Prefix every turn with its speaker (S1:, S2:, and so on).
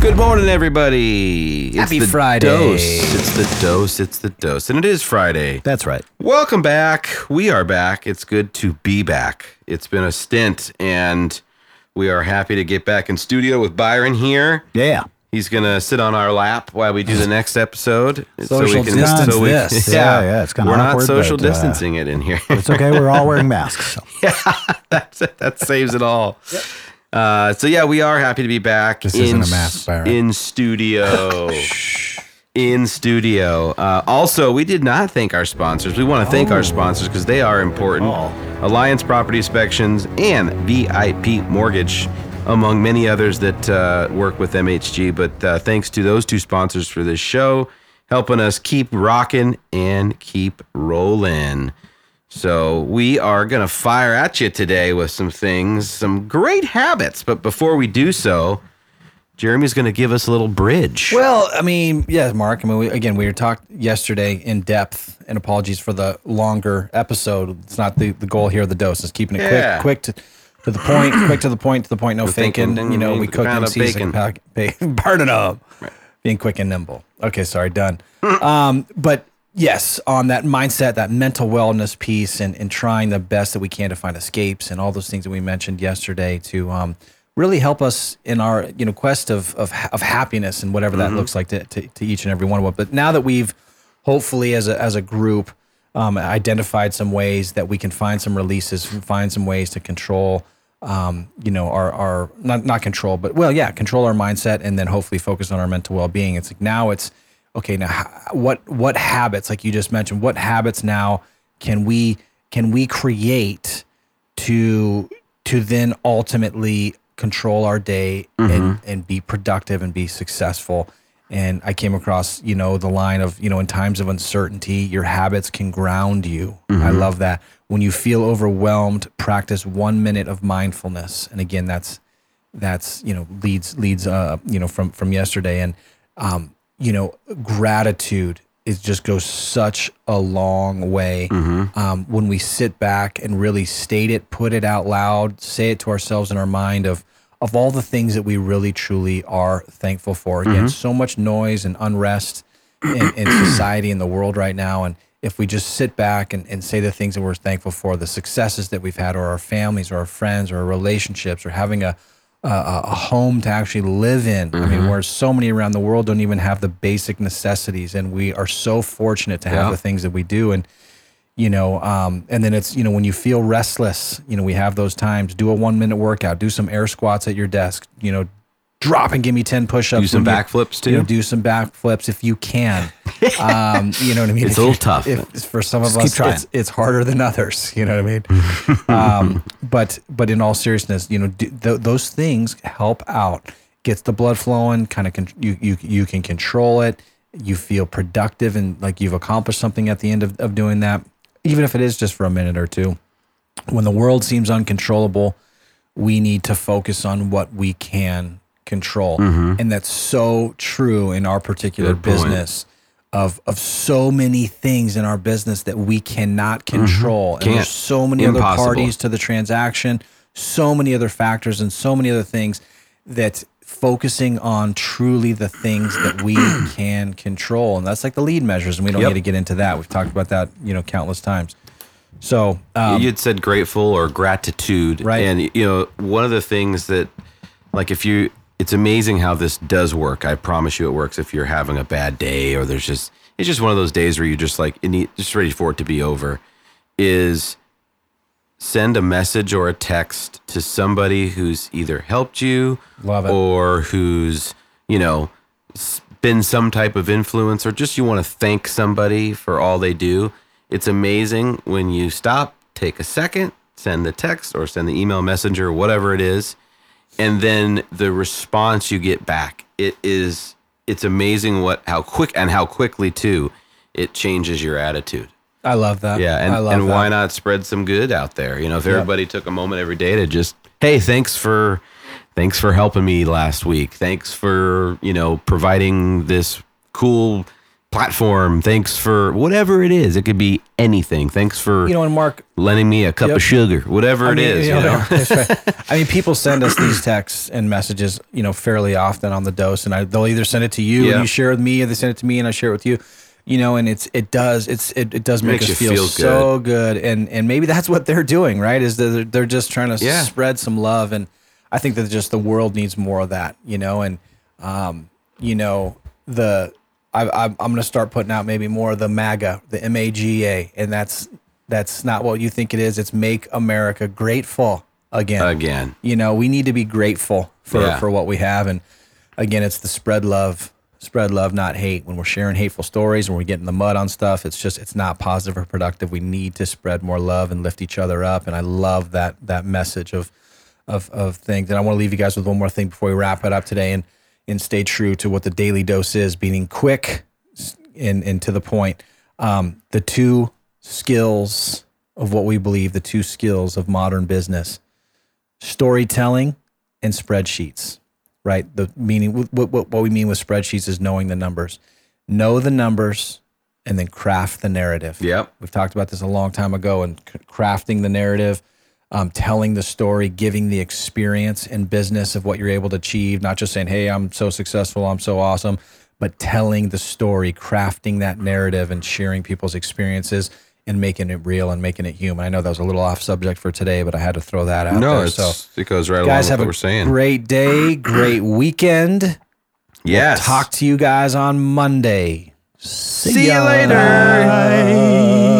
S1: Good morning, everybody.
S2: Happy
S1: the
S2: Friday.
S1: Dose. It's the dose. It's the dose, and it is Friday.
S2: That's right.
S1: Welcome back. We are back. It's good to be back. It's been a stint, and we are happy to get back in studio with Byron here.
S2: Yeah.
S1: He's gonna sit on our lap while we do the next episode.
S2: Social distance this.
S3: Yeah, yeah, it's kinda
S1: We're not social
S3: but, uh,
S1: distancing it in here.
S3: It's okay. We're all wearing masks. So.
S1: That's it. That saves it all. Uh, so yeah, we are happy to be back
S3: This
S1: in
S3: isn't a
S1: in studio. in studio. Uh, also, we did not thank our sponsors. We want to thank
S3: Oh.
S1: our sponsors because they are important. Alliance Property Inspections and VIP Mortgage, among many others that uh, work with MHG. But uh, thanks to those two sponsors for this show, helping us keep rocking and keep rolling. So we are going to fire at you today with some things, some great habits. But before we do so, Jeremy's going to give us a little bridge.
S2: Well, I mean, yeah, Mark. I mean, we, again, we were talked yesterday in depth, and apologies for the longer episode. It's not the, the goal here the dose. It's keeping it
S1: Yeah.
S2: quick, quick to, to the point, quick to the point, to the point, no
S1: We're
S2: faking.
S1: thinking,
S2: You know, we
S1: mm,
S2: cook
S1: pound
S2: in season,
S1: bacon.
S2: pack, ba- burn it up, being quick and nimble. Okay, sorry, done. um, but yes, on that mindset, that mental wellness piece, and, and trying the best that we can to find escapes and all those things that we mentioned yesterday to um, really help us in our you know quest of of, of happiness and whatever that looks like to, to, to each and every one of us. But now that we've hopefully as a as a group um, identified some ways that we can find some releases, find some ways to control. Um, you know, our our not not control, but well, yeah, control our mindset, and then hopefully focus on our mental well being. It's like now it's okay. Now, what what habits, like you just mentioned, what habits now can we can we create to to then ultimately control our day and and be productive and be successful? And i came across you know the line of you know in times of uncertainty your habits can ground you. I love that. When you feel overwhelmed practice 1 minute of mindfulness. And again that's that's you know leads leads uh you know from from yesterday. And um you know gratitude is just goes such a long way. Um, when we sit back and really state it put it out loud say it to ourselves in our mind of of all the things that we really truly are thankful for. Again so much noise and unrest in, in society in the world right now. And if we just sit back and, and say the things that we're thankful for the successes that we've had or our families or our friends or our relationships or having a a, a home to actually live in. I mean, where so many around the world don't even have the basic necessities, and we are so fortunate to have
S1: Yeah.
S2: the things that we do. And you know, um, and then it's you know when you feel restless, you know, we have those times. Do a one minute workout. Do some air squats at your desk. You know, drop and give me ten push ups.
S1: Do some backflips, too?
S2: You know, do some backflips if you can. um, you know what I mean?
S1: It's
S2: If
S1: a little tough.
S2: If, for some of us, it's, it's harder than others. You know what I mean? um, but but in all seriousness, you know, do, th- those things help out. Gets the blood flowing. Kind of con- you you you can control it. You feel productive and like you've accomplished something at the end of, of doing that, even if it is just for a minute or two. When the world seems uncontrollable, we need to focus on what we can control. And that's so true in our particular
S1: Good point.
S2: Of of so many things in our business that we cannot control. And
S1: Can't.
S2: there's so many other parties to the transaction, so many other factors and so many other things that focusing on truly the things that we can control. And that's like the lead measures. And we don't
S1: Yep.
S2: need to get into that. We've talked about that, you know, countless times. So um,
S1: you had said grateful or gratitude,
S2: Right.
S1: And you know, one of the things that, like, if you, it's amazing how this does work. I promise you, it works. If you're having a bad day or there's just, it's just one of those days where you just like, need, just ready for it to be over. Is send a message or a text to somebody who's either helped you,
S2: Love it.
S1: or who's you know been some type of influence, or just you want to thank somebody for all they do. It's amazing when you stop, take a second, send the text or send the email messenger, whatever it is, and then the response you get back. It is it's amazing what how quick and how quickly too it changes your attitude.
S2: I love that.
S1: Yeah, and,
S2: I love
S1: and
S2: that.
S1: why not spread some good out there? You know, if everybody took a moment every day to just, hey, thanks for thanks for helping me last week. Thanks for, you know, providing this cool platform. Thanks for whatever it is. It could be anything. Thanks for
S2: You know, and Mark,
S1: lending me a cup
S2: Yep.
S1: of sugar. Whatever
S2: I
S1: it
S2: mean,
S1: is.
S2: you know,
S1: know?
S2: right. I mean, people send us these texts and messages, you know, fairly often on the dose, and I, they'll either send it to you
S1: Yeah.
S2: and you share it with me, or they send it to me and I share it with you. You know, and it's it does it's it, it does make
S1: Makes
S2: us feel,
S1: feel
S2: so good, and and maybe that's what they're doing, right? Is that they're, they're just trying to
S1: Yeah.
S2: spread some love, and I think that just the world needs more of that, you know, and um, you know the I, I I'm going to start putting out maybe more of the MAGA, the M A G A, and that's that's not what you think it is. It's make America grateful again.
S1: Again.
S2: You know, we need to be grateful for
S1: Yeah.
S2: for what we have, and again, it's the spread love, spread love, not hate. When we're sharing hateful stories and we're getting the mud on stuff, it's just it's not positive or productive. We need to spread more love and lift each other up, and I love that that message of of of things. And I want to leave you guys with one more thing before we wrap it up today, and and stay true to what the daily dose is, being quick and and to the point. Um, the two skills of what we believe, the two skills of modern business: storytelling and spreadsheets. Right. The meaning what what what we mean with spreadsheets is knowing the numbers. Know the numbers and then craft the narrative.
S1: Yep.
S2: We've talked about this a long time ago and c- crafting the narrative, um, telling the story, giving the experience and business of what you're able to achieve, not just saying, hey, I'm so successful, I'm so awesome, but telling the story, crafting that narrative and sharing people's experiences and making it real and making it human. I know that was a little off subject for today, but I had to throw that out
S1: No,
S2: there.
S1: it's,
S2: So,
S1: it goes right
S2: guys,
S1: along
S2: have
S1: with what we're saying.
S2: great day, great weekend.
S1: yes.
S2: Talk to you guys on Monday.
S1: See you later.
S3: Bye.